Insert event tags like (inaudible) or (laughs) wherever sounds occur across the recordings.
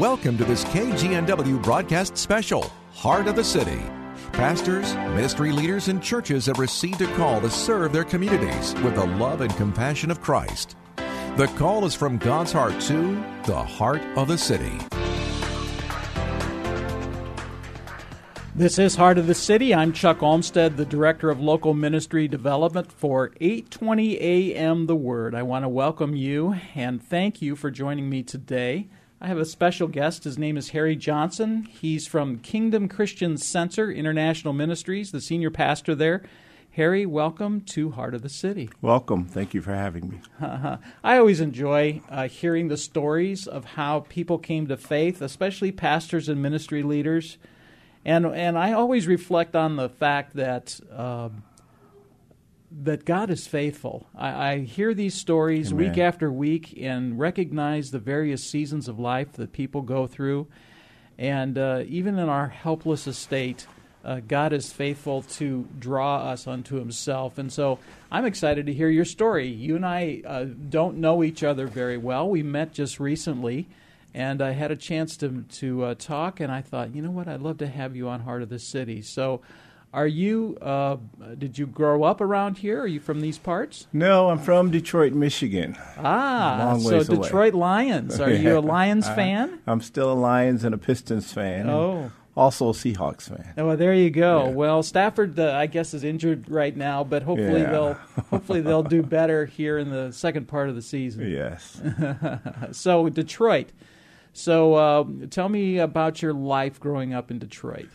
Welcome to this KGNW broadcast special, Heart of the City. Pastors, ministry leaders, and churches have received a call to serve their communities with the love and compassion of Christ. The call is from God's heart to the heart of the city. This is Heart of the City. I'm Chuck Olmstead, the Director of Local Ministry Development for 820 AM The Word. I want to welcome you and thank you for joining me today. I have a special guest. His name is Harry Johnson. He's from Kingdom Christian Center International Ministries, the senior pastor there. Harry, welcome to Heart of the City. Welcome. Thank you for having me. (laughs) I always enjoy uh, hearing the stories of how people came to faith, especially pastors and ministry leaders. And, and I always reflect on the fact that. Um, that God is faithful. I, I hear these stories Amen. week after week and recognize the various seasons of life that people go through. And uh, even in our helpless estate, uh, God is faithful to draw us unto Himself. And so I'm excited to hear your story. You and I uh, don't know each other very well. We met just recently, and I had a chance to, to uh, talk, and I thought, you know what, I'd love to have you on Heart of the City. So are you? Uh, did you grow up around here? Are you from these parts? No, I'm from Detroit, Michigan. Ah, so away. Detroit Lions. Are you a (laughs) Lions I- fan? I'm still a Lions and a Pistons fan. Oh. Also a Seahawks fan. Oh, well, there you go. Yeah. Well, Stafford, uh, I guess, is injured right now, but hopefully Yeah. they'll (laughs) hopefully they'll do better here in the second part of the season. Yes. (laughs) So Detroit. So uh, tell me about your life growing up in Detroit.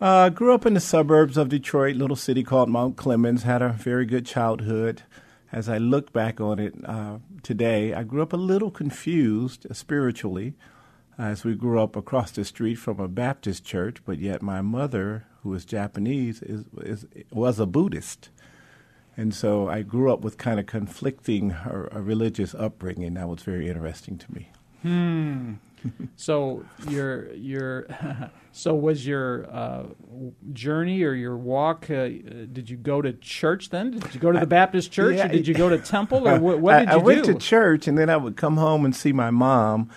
Uh, grew up in the suburbs of Detroit, little city called Mount Clemens. Had a very good childhood. As I look back on it uh, today, I grew up a little confused uh, spiritually, as we grew up across the street from a Baptist church. But yet, my mother, who is Japanese, is, is was a Buddhist, and so I grew up with kind of conflicting uh, uh, religious upbringing. That was very interesting to me. (laughs) So your your (laughs) so was your uh, journey or your walk? Uh, did you go to church then? Did you go to the Baptist church, yeah, or did you go to (laughs) temple, or what, what I, did you I went do? to church, and then I would come home and see my mom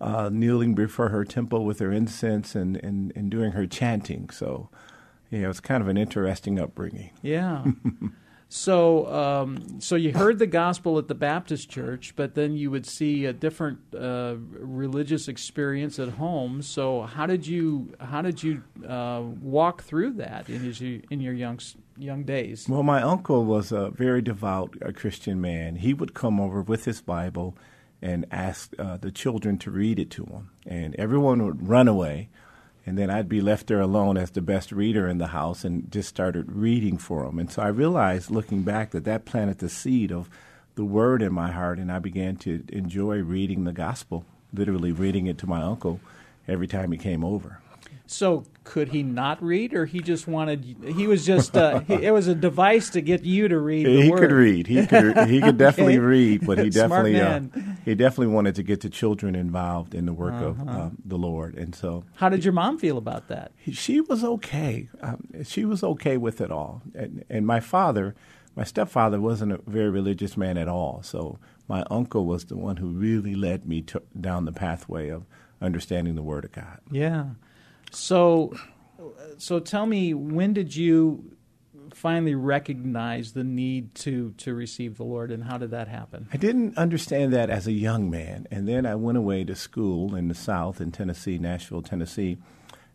uh, kneeling before her temple with her incense and, and, and doing her chanting. So, yeah, it was kind of an interesting upbringing. Yeah. So, um, so you heard the gospel at the Baptist church, but then you would see a different uh, religious experience at home. So, how did you how did you uh, walk through that in your in your young young days? Well, my uncle was a very devout uh, Christian man. He would come over with his Bible and ask uh, the children to read it to him, and everyone would run away. And then I'd be left there alone as the best reader in the house and just started reading for him. And so I realized, looking back, that that planted the seed of the word in my heart, and I began to enjoy reading the gospel, literally reading it to my uncle every time he came over. So, could he not read, or he just wanted? He was just uh, he, it was a device to get you to read. The he word. could read. He could. He could definitely Okay. read, but he (laughs) definitely uh, he definitely wanted to get the children involved in the work Uh-huh. of uh, the Lord, and so How did your mom feel about that? she was okay. Um, she was okay with it all, and, and my father, my stepfather, wasn't a very religious man at all. So my uncle was the one who really led me to, down the pathway of understanding the Word of God. Yeah. So, so tell me, when did you finally recognize the need to to receive the Lord, and how did that happen? I didn't understand that as a young man. And then I went away to school in the South, in Tennessee, Nashville, Tennessee.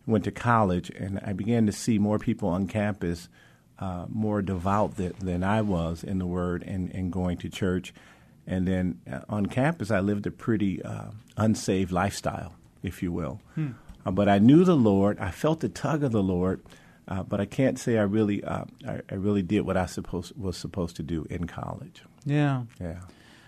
Went to college, and I began to see more people on campus uh, more devout than, than I was in the Word and, and going to church. And then uh, on campus, I lived a pretty uh, unsaved lifestyle, if you will. Uh, but I knew the Lord. I felt the tug of the Lord. Uh, but I can't say I really, uh, I, I really did what I supposed was supposed to do in college. Yeah. Yeah.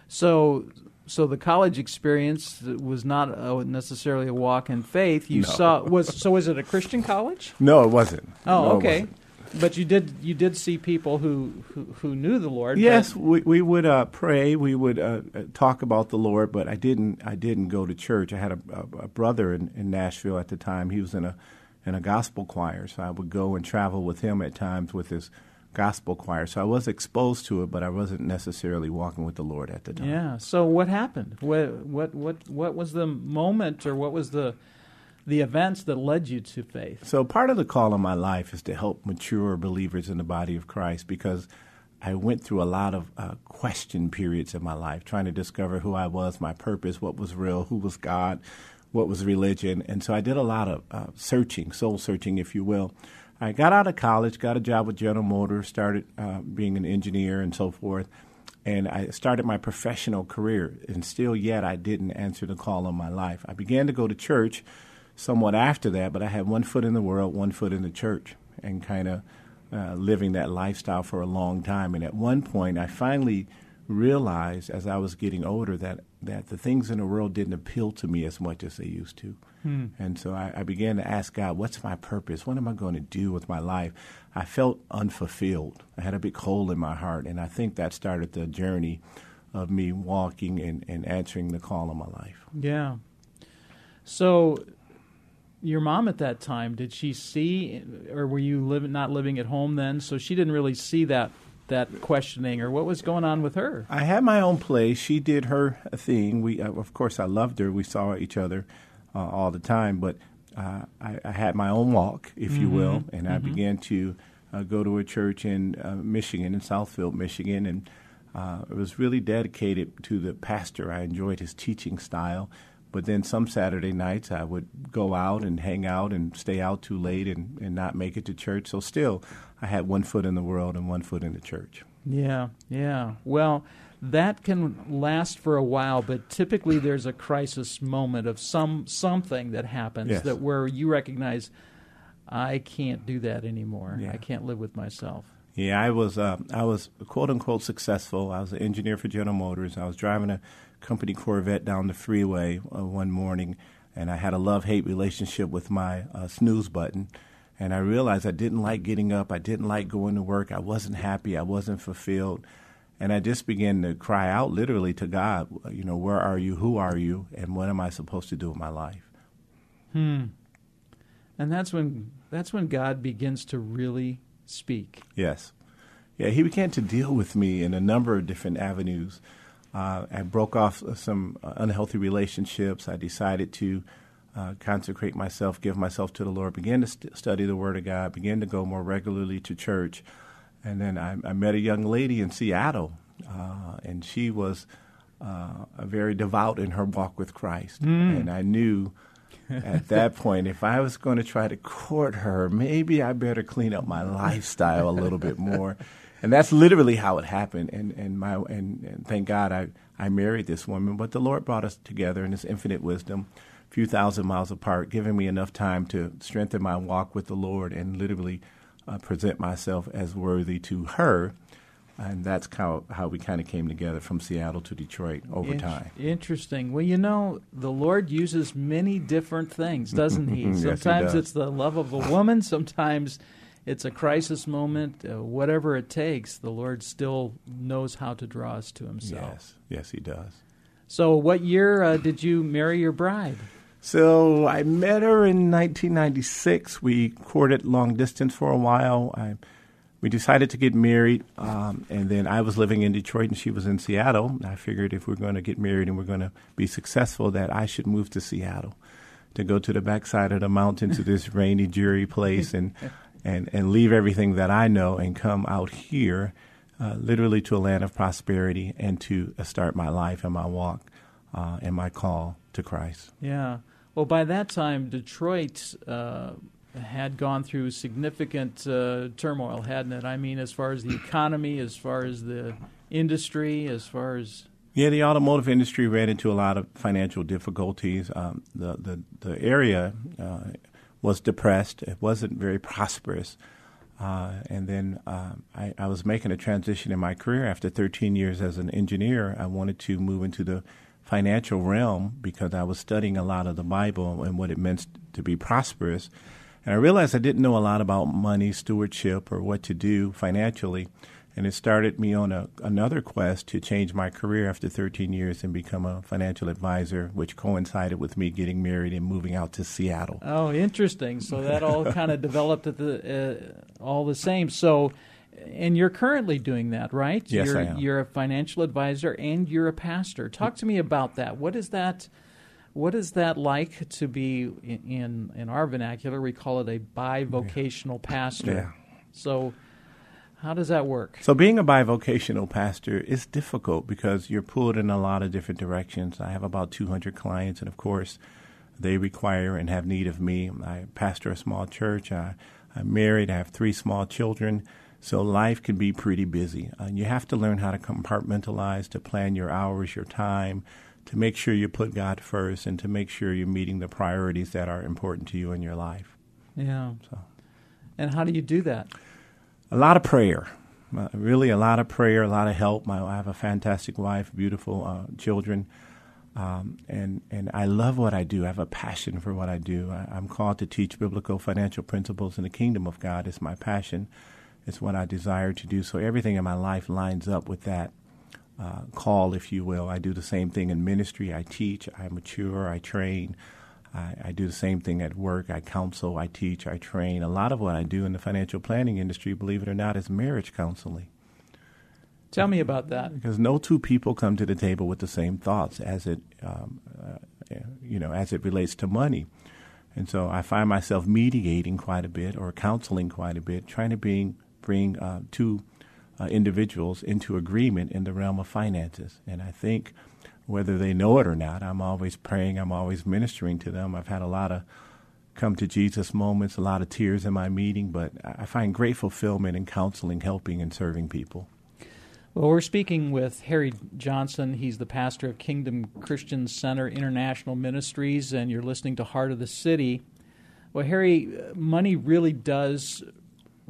So, so the college experience was not uh, necessarily a walk in faith. You No. saw was so was it a Christian college? No, it wasn't. Oh, No, okay. wasn't. But you did you did see people who who, who knew the Lord. Yes, we, we would uh, pray. We would uh, uh, talk about the Lord, but I didn't. I didn't go to church. I had a, a, a brother in, in Nashville at the time. He was in a in a gospel choir, so I would go and travel with him at times with his gospel choir. So I was exposed to it, but I wasn't necessarily walking with the Lord at the time. Yeah. So what happened? What what what what was the moment, or what was the the events that led you to faith? So part of the call of my life is to help mature believers in the body of Christ because I went through a lot of uh, question periods in my life, trying to discover who I was, my purpose, what was real, who was God, what was religion, and so I did a lot of uh, searching, soul searching, if you will. I got out of college, got a job with General Motors, started uh, being an engineer and so forth, and I started my professional career. And still, yet, I didn't answer the call of my life. I began to go to church somewhat after that, but I had one foot in the world, one foot in the church, and kind of uh, living that lifestyle for a long time. And at one point, I finally realized as I was getting older that, that the things in the world didn't appeal to me as much as they used to. And so I, I began to ask God, what's my purpose? What am I going to do with my life? I felt unfulfilled. I had a big hole in my heart, and I think that started the journey of me walking and, and answering the call of my life. Yeah. So, your mom at that time, did she see, or were you living not living at home then? So she didn't really see that that questioning, or what was going on with her? I had my own place. She did her thing. We, uh, of course, I loved her. We saw each other uh, all the time, but uh, I, I had my own walk, if you will, and I began to uh, go to a church in uh, Michigan, in Southfield, Michigan, and uh, it was really dedicated to the pastor. I enjoyed his teaching style. But then some Saturday nights I would go out and hang out and stay out too late and, and not make it to church. So still, I had one foot in the world and one foot in the church. Yeah, yeah. Well, that can last for a while, but typically there's a crisis moment of some something that happens Yes. that where you recognize I can't do that anymore. Yeah. I can't live with myself. Yeah, I was uh, I was quote unquote successful. I was an engineer for General Motors. I was driving a company Corvette down the freeway uh, one morning, and I had a love hate relationship with my uh, snooze button. And I realized I didn't like getting up. I didn't like going to work. I wasn't happy. I wasn't fulfilled. And I just began to cry out literally to God, you know, where are you? Who are you? And what am I supposed to do with my life? Hmm. And that's when that's when God begins to really speak. Yes. Yeah, he began to deal with me in a number of different avenues. Uh, I broke off some uh, unhealthy relationships. I decided to uh, consecrate myself, give myself to the Lord, began to st- study the Word of God, began to go more regularly to church. And then I, I met a young lady in Seattle, uh, and she was uh, very devout in her walk with Christ. And I knew at that point, if I was going to try to court her, maybe I better clean up my lifestyle a little bit more. And that's literally how it happened. And and my and, and thank God I, I married this woman. But the Lord brought us together in His infinite wisdom, a few thousand miles apart, giving me enough time to strengthen my walk with the Lord and literally uh, present myself as worthy to her. And that's how how we kind of came together from Seattle to Detroit over In- time. Interesting. Well, you know, the Lord uses many different things, (laughs) doesn't He? Yes, He sometimes does. it's the love of a woman, sometimes it's a crisis moment. Uh, whatever it takes, the Lord still knows how to draw us to Himself. Yes, yes, He does. So, what year uh, did you marry your bride? So I met her in 1996. We courted long distance for a while. I, we decided to get married, um, and then I was living in Detroit and she was in Seattle. I figured if we're going to get married and we're going to be successful, that I should move to Seattle to go to the backside of the mountain to this (laughs) rainy, dreary place and, and, and leave everything that I know and come out here, uh, literally to a land of prosperity and to uh, start my life and my walk uh, and my call to Christ. Yeah. Well, by that time, Detroit uh, had gone through significant uh, turmoil, hadn't it? I mean, as far as the economy, as far as the industry, as far as Yeah, the automotive industry ran into a lot of financial difficulties. Um, the, the the area uh, was depressed. It wasn't very prosperous. Uh, and then uh, I, I was making a transition in my career after 13 years as an engineer. I wanted to move into the financial realm because I was studying a lot of the Bible and what it meant to be prosperous. And I realized I didn't know a lot about money, stewardship, or what to do financially. And it started me on a, another quest to change my career after 13 years and become a financial advisor, which coincided with me getting married and moving out to Seattle. Oh, interesting. So that all (laughs) kind of developed at the uh, all the same. So, and you're currently doing that, right? Yes, you're, I am. You're a financial advisor and you're a pastor. Talk to me about that. What is that? What is that like to be in in our vernacular? We call it a bivocational pastor. Yeah. So how does that work? So, being a bivocational pastor is difficult because you're pulled in a lot of different directions. I have about 200 clients, and of course, they require and have need of me. I pastor a small church. I, I'm married. I have three small children. So, life can be pretty busy. Uh, you have to learn how to compartmentalize, to plan your hours, your time, to make sure you put God first, and to make sure you're meeting the priorities that are important to you in your life. Yeah. So. And how do you do that? a lot of prayer. Uh, really, a lot of prayer, a lot of help. My, I have a fantastic wife, beautiful uh, children, um, and and I love what I do. I have a passion for what I do. I, am called to teach biblical financial principles in the kingdom of God. It's my passion. It's what I desire to do. So everything in my life lines up with that uh, call, if you will. I do the same thing in ministry. I teach. I mature. I train. I, I, do the same thing at work. I counsel, I teach, I train. A lot of what I do in the financial planning industry, believe it or not, is marriage counseling. Tell me about that. Because no two people come to the table with the same thoughts as it, um, uh, you know, as it relates to money. And so I find myself mediating quite a bit or counseling quite a bit, trying to bring bring uh, two uh, individuals into agreement in the realm of finances. And I think whether they know it or not. I'm always praying, I'm always ministering to them. I've had a lot of come to Jesus moments, a lot of tears in my meeting, but I find great fulfillment in counseling, helping, and serving people. Well, we're speaking with Harry Johnson. He's the pastor of Kingdom Christian Center International Ministries, and you're listening to Heart of the City. Well, Harry, money really does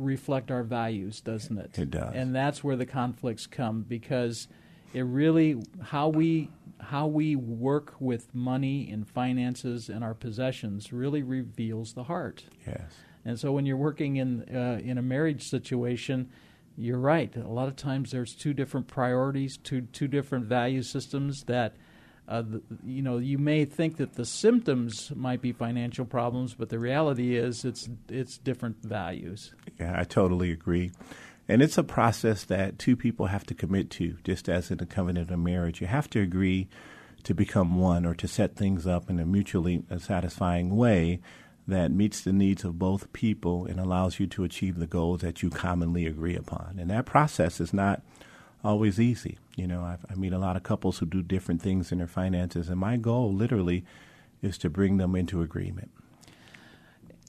reflect our values, doesn't it? It does. And that's where the conflicts come because it really, how we how we work with money and finances and our possessions really reveals the heart. Yes. And so when you're working in uh, in a marriage situation, you're right. A lot of times there's two different priorities, two two different value systems that. Uh, the, you know, you may think that the symptoms might be financial problems, but the reality is it's it's different values. Yeah, I totally agree. And it's a process that two people have to commit to, just as in a covenant of marriage. You have to agree to become one or to set things up in a mutually satisfying way that meets the needs of both people and allows you to achieve the goals that you commonly agree upon. And that process is not always easy. You know, I've, I meet a lot of couples who do different things in their finances, and my goal literally is to bring them into agreement.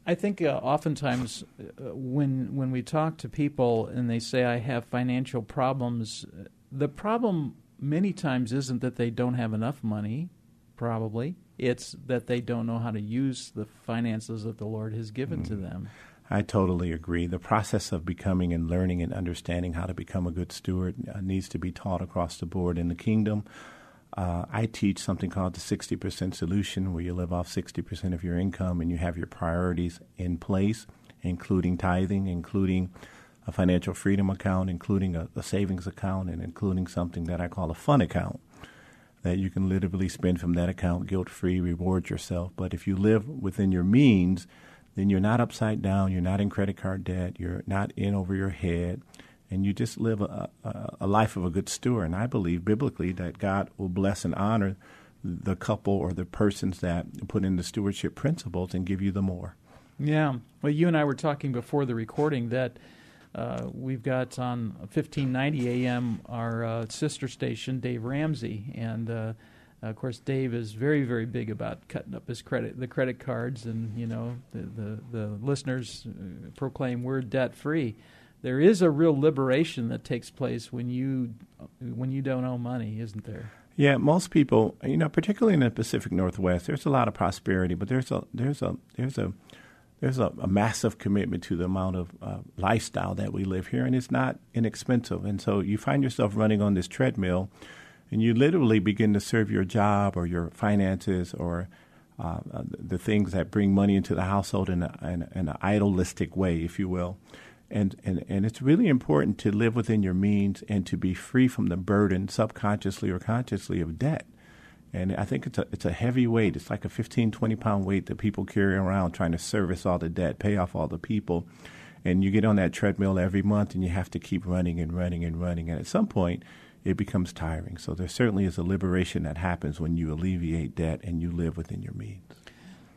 I think uh, oftentimes uh, when when we talk to people and they say I have financial problems, the problem many times isn't that they don't have enough money, probably. It's that they don't know how to use the finances that the Lord has given mm. to them. I totally agree. The process of becoming and learning and understanding how to become a good steward uh, needs to be taught across the board in the kingdom. Uh, I teach something called the 60% solution, where you live off 60% of your income and you have your priorities in place, including tithing, including a financial freedom account, including a, a savings account, and including something that I call a fun account that you can literally spend from that account guilt free, reward yourself. But if you live within your means, then you're not upside down, you're not in credit card debt, you're not in over your head and you just live a, a, a, life of a good steward. And I believe biblically that God will bless and honor the couple or the persons that put in the stewardship principles and give you the more. Yeah. Well, you and I were talking before the recording that uh, we've got on 1590 AM our uh, sister station, Dave Ramsey, and uh, of course Dave is very, very big about cutting up his credit, the credit cards, and you know the the, the listeners uh, proclaim we're debt free there is a real liberation that takes place when you when you don't owe money, isn't there? Yeah, most people, you know, particularly in the Pacific Northwest, there's a lot of prosperity, but there's a there's a there's a there's a, a massive commitment to the amount of uh, lifestyle that we live here, and it's not inexpensive. And so you find yourself running on this treadmill, and you literally begin to serve your job or your finances or uh, the things that bring money into the household in, a, in, in an idolistic way, if you will. And, and, and it's really important to live within your means and to be free from the burden, subconsciously or consciously, of debt. And I think it's a, it's a heavy weight. It's like a 15, 20 pound weight that people carry around trying to service all the debt, pay off all the people. And you get on that treadmill every month and you have to keep running and running and running. And at some point, it becomes tiring. So there certainly is a liberation that happens when you alleviate debt and you live within your means.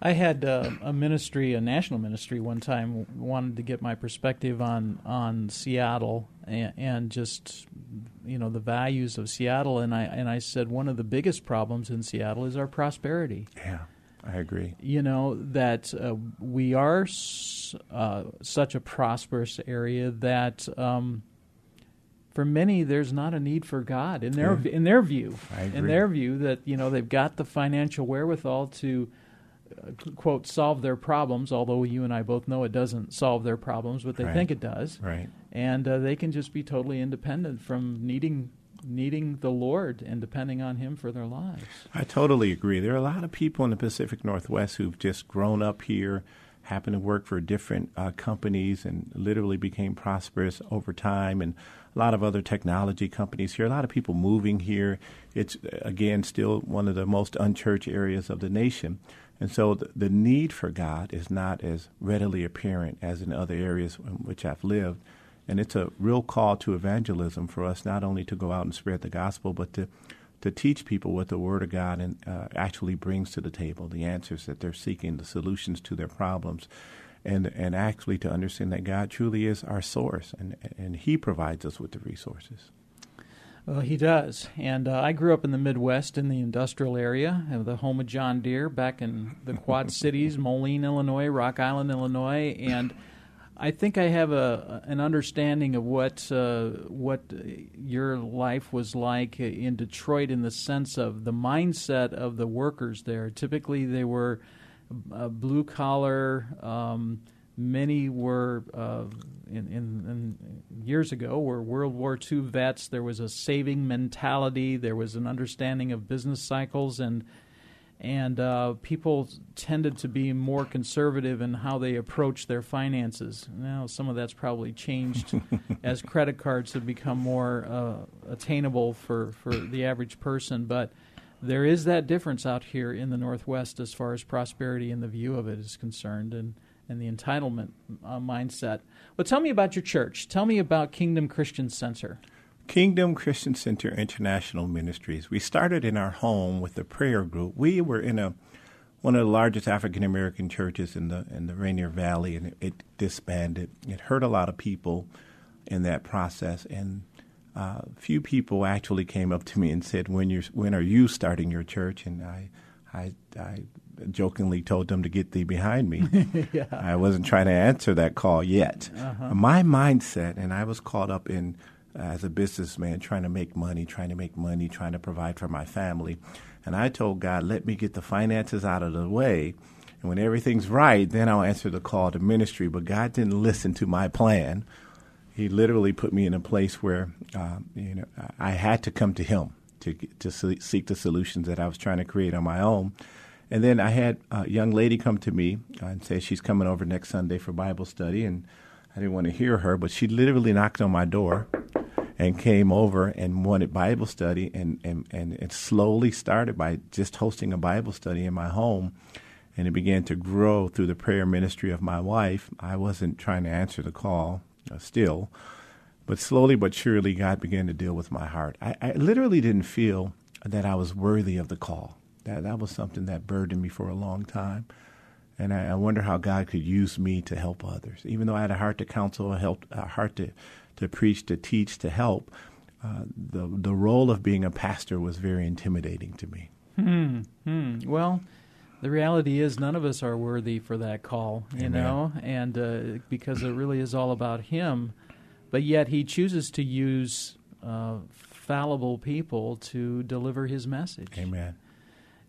I had uh, a ministry, a national ministry, one time wanted to get my perspective on on Seattle and, and, just you know the values of Seattle, and I and I said one of the biggest problems in Seattle is our prosperity. Yeah, I agree. You know that uh, we are s- uh, such a prosperous area that. Um, for many, there's not a need for God in their yeah. in their view. In their view, that you know they've got the financial wherewithal to uh, quote solve their problems. Although you and I both know it doesn't solve their problems, but they right. think it does. Right. And uh, they can just be totally independent from needing needing the Lord and depending on Him for their lives. I totally agree. There are a lot of people in the Pacific Northwest who've just grown up here happened to work for different uh, companies and literally became prosperous over time and a lot of other technology companies here a lot of people moving here. It's again still one of the most unchurched areas of the nation. And so the, the need for god is not as readily apparent as in other areas in which i've lived. And it's a real call to evangelism for us not only to go out and spread the gospel but to to teach people what the Word of God and, uh, actually brings to the table, the answers that they're seeking, the solutions to their problems, and and actually to understand that God truly is our source, and and He provides us with the resources. Well, he does. And uh, I grew up in the Midwest in the industrial area, the home of John Deere, back in the (laughs) Quad Cities, Moline, Illinois, Rock Island, Illinois, and I think I have a an understanding of what uh, what your life was like in Detroit in the sense of the mindset of the workers there. Typically, they were uh, blue collar. Um, many were uh, in, in, in, years ago were World War II vets. There was a saving mentality. There was an understanding of business cycles and and uh, people tended to be more conservative in how they approach their finances. Now, some of that's probably changed (laughs) as credit cards have become more uh, attainable for, for the average person, but there is that difference out here in the Northwest as far as prosperity and the view of it is concerned, and, and the entitlement uh, mindset. But tell me about your church. Tell me about Kingdom Christian Center. Kingdom Christian Center International Ministries. We started in our home with a prayer group. We were in a one of the largest African American churches in the in the Rainier Valley, and it, it, disbanded. It hurt a lot of people in that process, and uh, few people actually came up to me and said, "When you when are you starting your church?" And I I, I jokingly told them to get thee behind me. (laughs) yeah. I wasn't trying to answer that call yet. Uh-huh. My mindset, and I was caught up in as a businessman trying to make money, trying to make money, trying to provide for my family. And I told God, let me get the finances out of the way. And when everything's right, then I'll answer the call to ministry. But God didn't listen to my plan. He literally put me in a place where uh, you know I had to come to Him to to seek the solutions that I was trying to create on my own. And then I had a young lady come to me and say she's coming over next Sunday for Bible study, and I didn't want to hear her, but she literally knocked on my door and came over and wanted Bible study, and, and, and it slowly started by just hosting a Bible study in my home. And it began to grow through the prayer ministry of my wife. I wasn't trying to answer the call uh, still, but slowly but surely, God began to deal with my heart. I, I literally didn't feel that I was worthy of the call. That, that was something that burdened me for a long time. And I, I wonder how God could use me to help others. Even though I had a heart to counsel, a, help, a heart to to preach, to teach, to help, uh, the the role of being a pastor was very intimidating to me. Hmm. hmm. Well, the reality is none of us are worthy for that call, you Amen. know, and uh, because it really is all about Him, but yet He chooses to use uh, fallible people to deliver His message. Amen.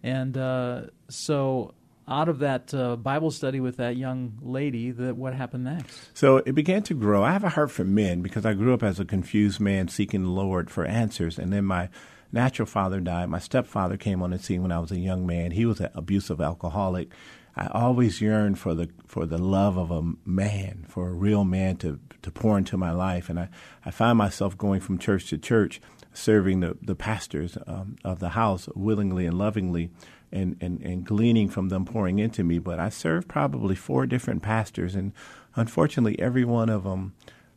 And uh, so out of that uh, Bible study with that young lady, that what happened next? So it began to grow. I have a heart for men because I grew up as a confused man seeking the Lord for answers, and then my natural father died. My stepfather came on the scene when I was a young man. He was an abusive alcoholic. I always yearned for the for the love of a man, for a real man to to pour into my life, and I I find myself going from church to church, serving the the pastors um, of the house willingly and lovingly, and, and and gleaning from them pouring into me. But I served probably four different pastors, and unfortunately, every one of them.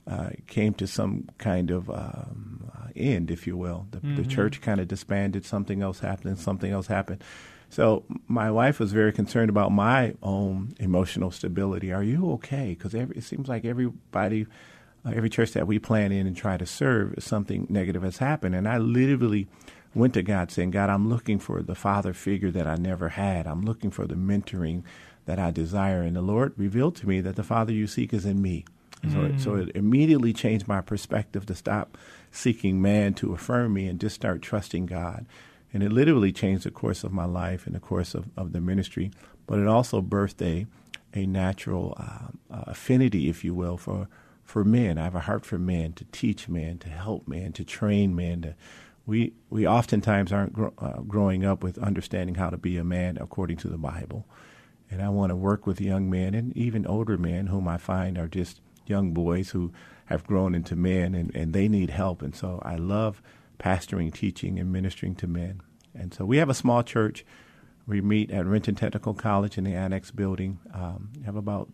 Uh, came to some kind of um, uh, end, if you will. The, mm-hmm. the church kind of disbanded. Something else happened. Something else happened. So my wife was very concerned about my own emotional stability. Are you okay? Because it seems like everybody, uh, every church that we plan in and try to serve, something negative has happened. And I literally went to God saying, God, I'm looking for the father figure that I never had. I'm looking for the mentoring that I desire. And the Lord revealed to me that the father you seek is in me. Mm. So, it, so it immediately changed my perspective to stop seeking man to affirm me and just start trusting God. And it literally changed the course of my life and the course of, of the ministry. But it also birthed a, a natural uh, uh, affinity, if you will, for, for men. I have a heart for men, to teach men, to help men, to train men. To, we, we oftentimes aren't uh, growing up with understanding how to be a man according to the Bible. And I want to work with young men and even older men whom I find are just young boys who have grown into men and, and they need help. And so I love – pastoring, teaching, and ministering to men. And so we have a small church. We meet at Renton Technical College in the annex building. Um, have about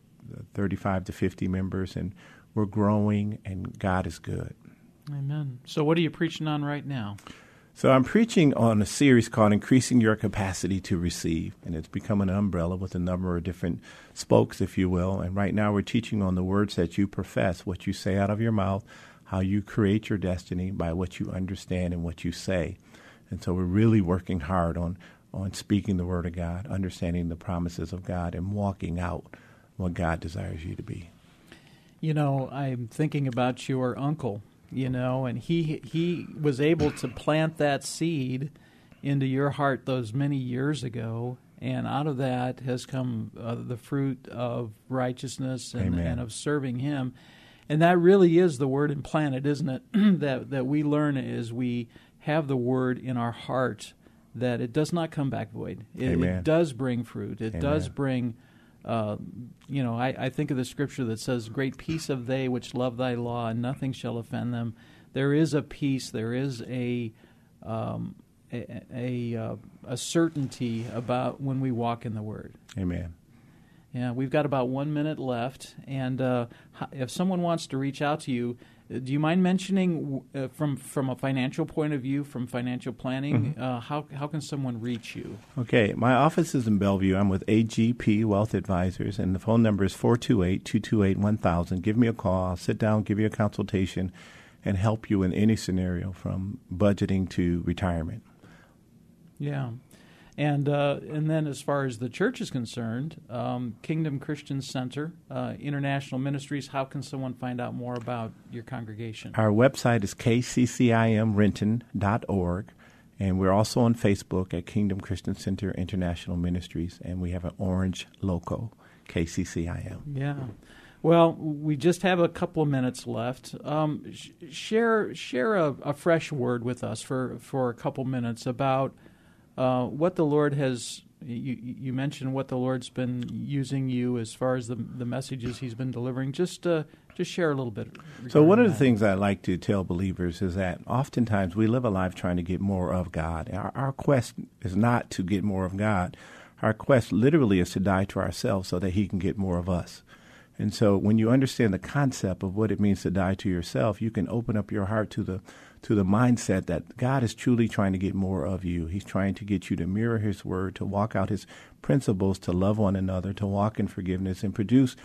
35 to 50 members, and we're growing, and God is good. Amen. So, what are you preaching on right now? So, I'm preaching on a series called Increasing Your Capacity to Receive, and it's become an umbrella with a number of different spokes, if you will. And right now, we're teaching on the words that you profess, what you say out of your mouth, how you create your destiny by what you understand and what you say. And so we're really working hard on, on speaking the Word of God, understanding the promises of God, and walking out what God desires you to be. You know, I'm thinking about your uncle, you know, and he he was able to plant that seed into your heart those many years ago, and out of that has come uh, the fruit of righteousness and, and of serving Him and that really is the word implanted, isn't it? (clears throat) that that we learn as we have the word in our heart that it does not come back void. It, it does bring fruit. It Amen. does bring. Uh, you know, I, I think of the scripture that says, "Great peace of they which love Thy law, and nothing shall offend them." There is a peace. There is a um, a, a, uh, a certainty about when we walk in the Word. Amen. Yeah, we've got about one minute left, and uh, if someone wants to reach out to you, uh, do you mind mentioning uh, from from a financial point of view, from financial planning, mm-hmm. uh, how how can someone reach you? Okay, my office is in Bellevue. I'm with AGP Wealth Advisors, and the phone number is 428-228-1000. Give me a call. I'll sit down, give you a consultation, and help you in any scenario from budgeting to retirement. Yeah. And uh, and then as far as the church is concerned, um, Kingdom Christian Center, uh, International Ministries. How can someone find out more about your congregation? Our website is kccimrenton.org, and we're also on Facebook at Kingdom Christian Center International Ministries, and we have an orange logo, KCCIM. Yeah. Well, we just have a couple of minutes left. Um, sh- share share a, a, fresh word with us for, for a couple minutes about uh, what the Lord has. You, you, mentioned what the Lord's been using you as far as the the messages He's been delivering. Just uh, just share a little bit. So one of the things I like to tell believers is that oftentimes we live a life trying to get more of God. Our, our quest is not to get more of God. Our quest literally is to die to ourselves so that He can get more of us. And so when you understand the concept of what it means to die to yourself, you can open up your heart to the to the mindset that God is truly trying to get more of you. He's trying to get you to mirror his word, to walk out his principles, to love one another, to walk in forgiveness and produce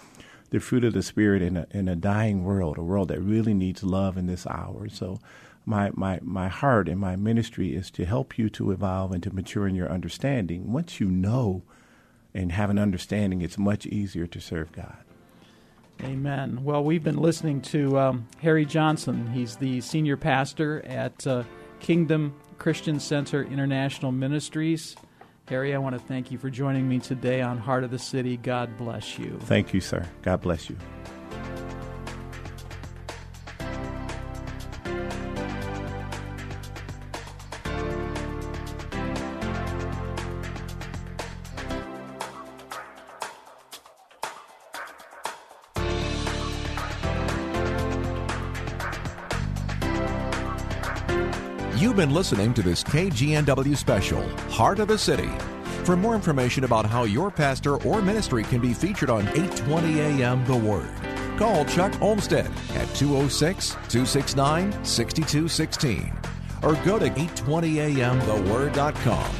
the fruit of the spirit in a in a dying world, a world that really needs love in this hour. So my, my, my heart and my ministry is to help you to evolve and to mature in your understanding. Once you know and have an understanding, it's much easier to serve God. Amen. Well, we've been listening to um, Harry Johnson. He's the senior pastor at uh, Kingdom Christian Center International Ministries. Harry, I want to thank you for joining me today on Heart of the City. God bless you. Thank you, sir. God bless you. You've been listening to this KGNW special, Heart of the City. For more information about how your pastor or ministry can be featured on 820 AM The Word, call Chuck Olmstead at 206 269 6216 or go to 820amtheword.com.